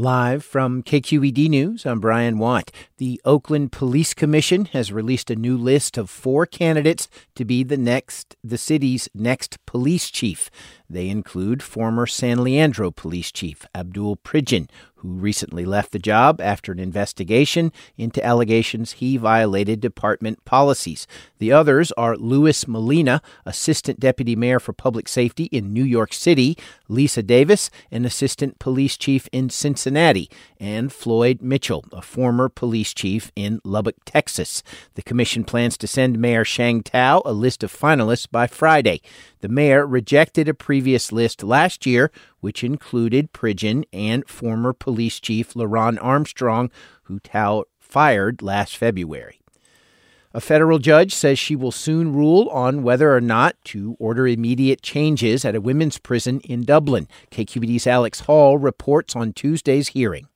Live from KQED News, I'm Brian Watt. The Oakland Police Commission has released a new list of four candidates to be the next the city's next police chief. They include former San Leandro Police Chief Abdul Pridgen, who recently left the job after an investigation into allegations he violated department policies. The others are Louis Molina, Assistant Deputy Mayor for Public Safety in New York City, Lisa Davis, an Assistant Police Chief in Cincinnati, and Floyd Mitchell, a former police chief in Lubbock, Texas. The commission plans to send Mayor Sheng Thao a list of finalists by Friday. The mayor rejected a previous list last year, which included Pridgen and former police chief LeRonne Armstrong, who Thao fired last February. A federal judge says she will soon rule on whether or not to order immediate changes at a women's prison in Dublin. KQED's Alex Hall reports on Tuesday's hearing.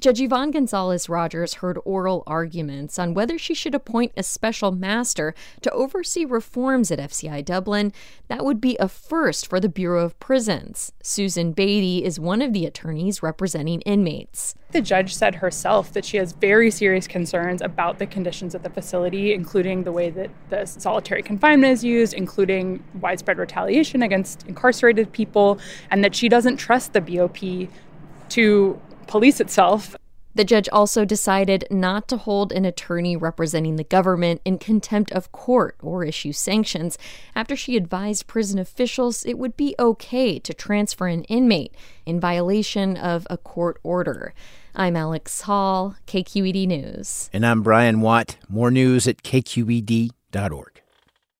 Judge Yvonne Gonzalez Rogers heard oral arguments on whether she should appoint a special master to oversee reforms at FCI Dublin. That would be a first for the Bureau of Prisons. Susan Beaty is one of the attorneys representing inmates. The judge said herself that she has very serious concerns about the conditions at the facility, including the way that the solitary confinement is used, including widespread retaliation against incarcerated people, and that she doesn't trust the BOP to police itself. The judge also decided not to hold an attorney representing the government in contempt of court or issue sanctions after she advised prison officials it would be okay to transfer an inmate in violation of a court order. I'm Alex Hall, KQED News. And I'm Brian Watt. More news at kqed.org.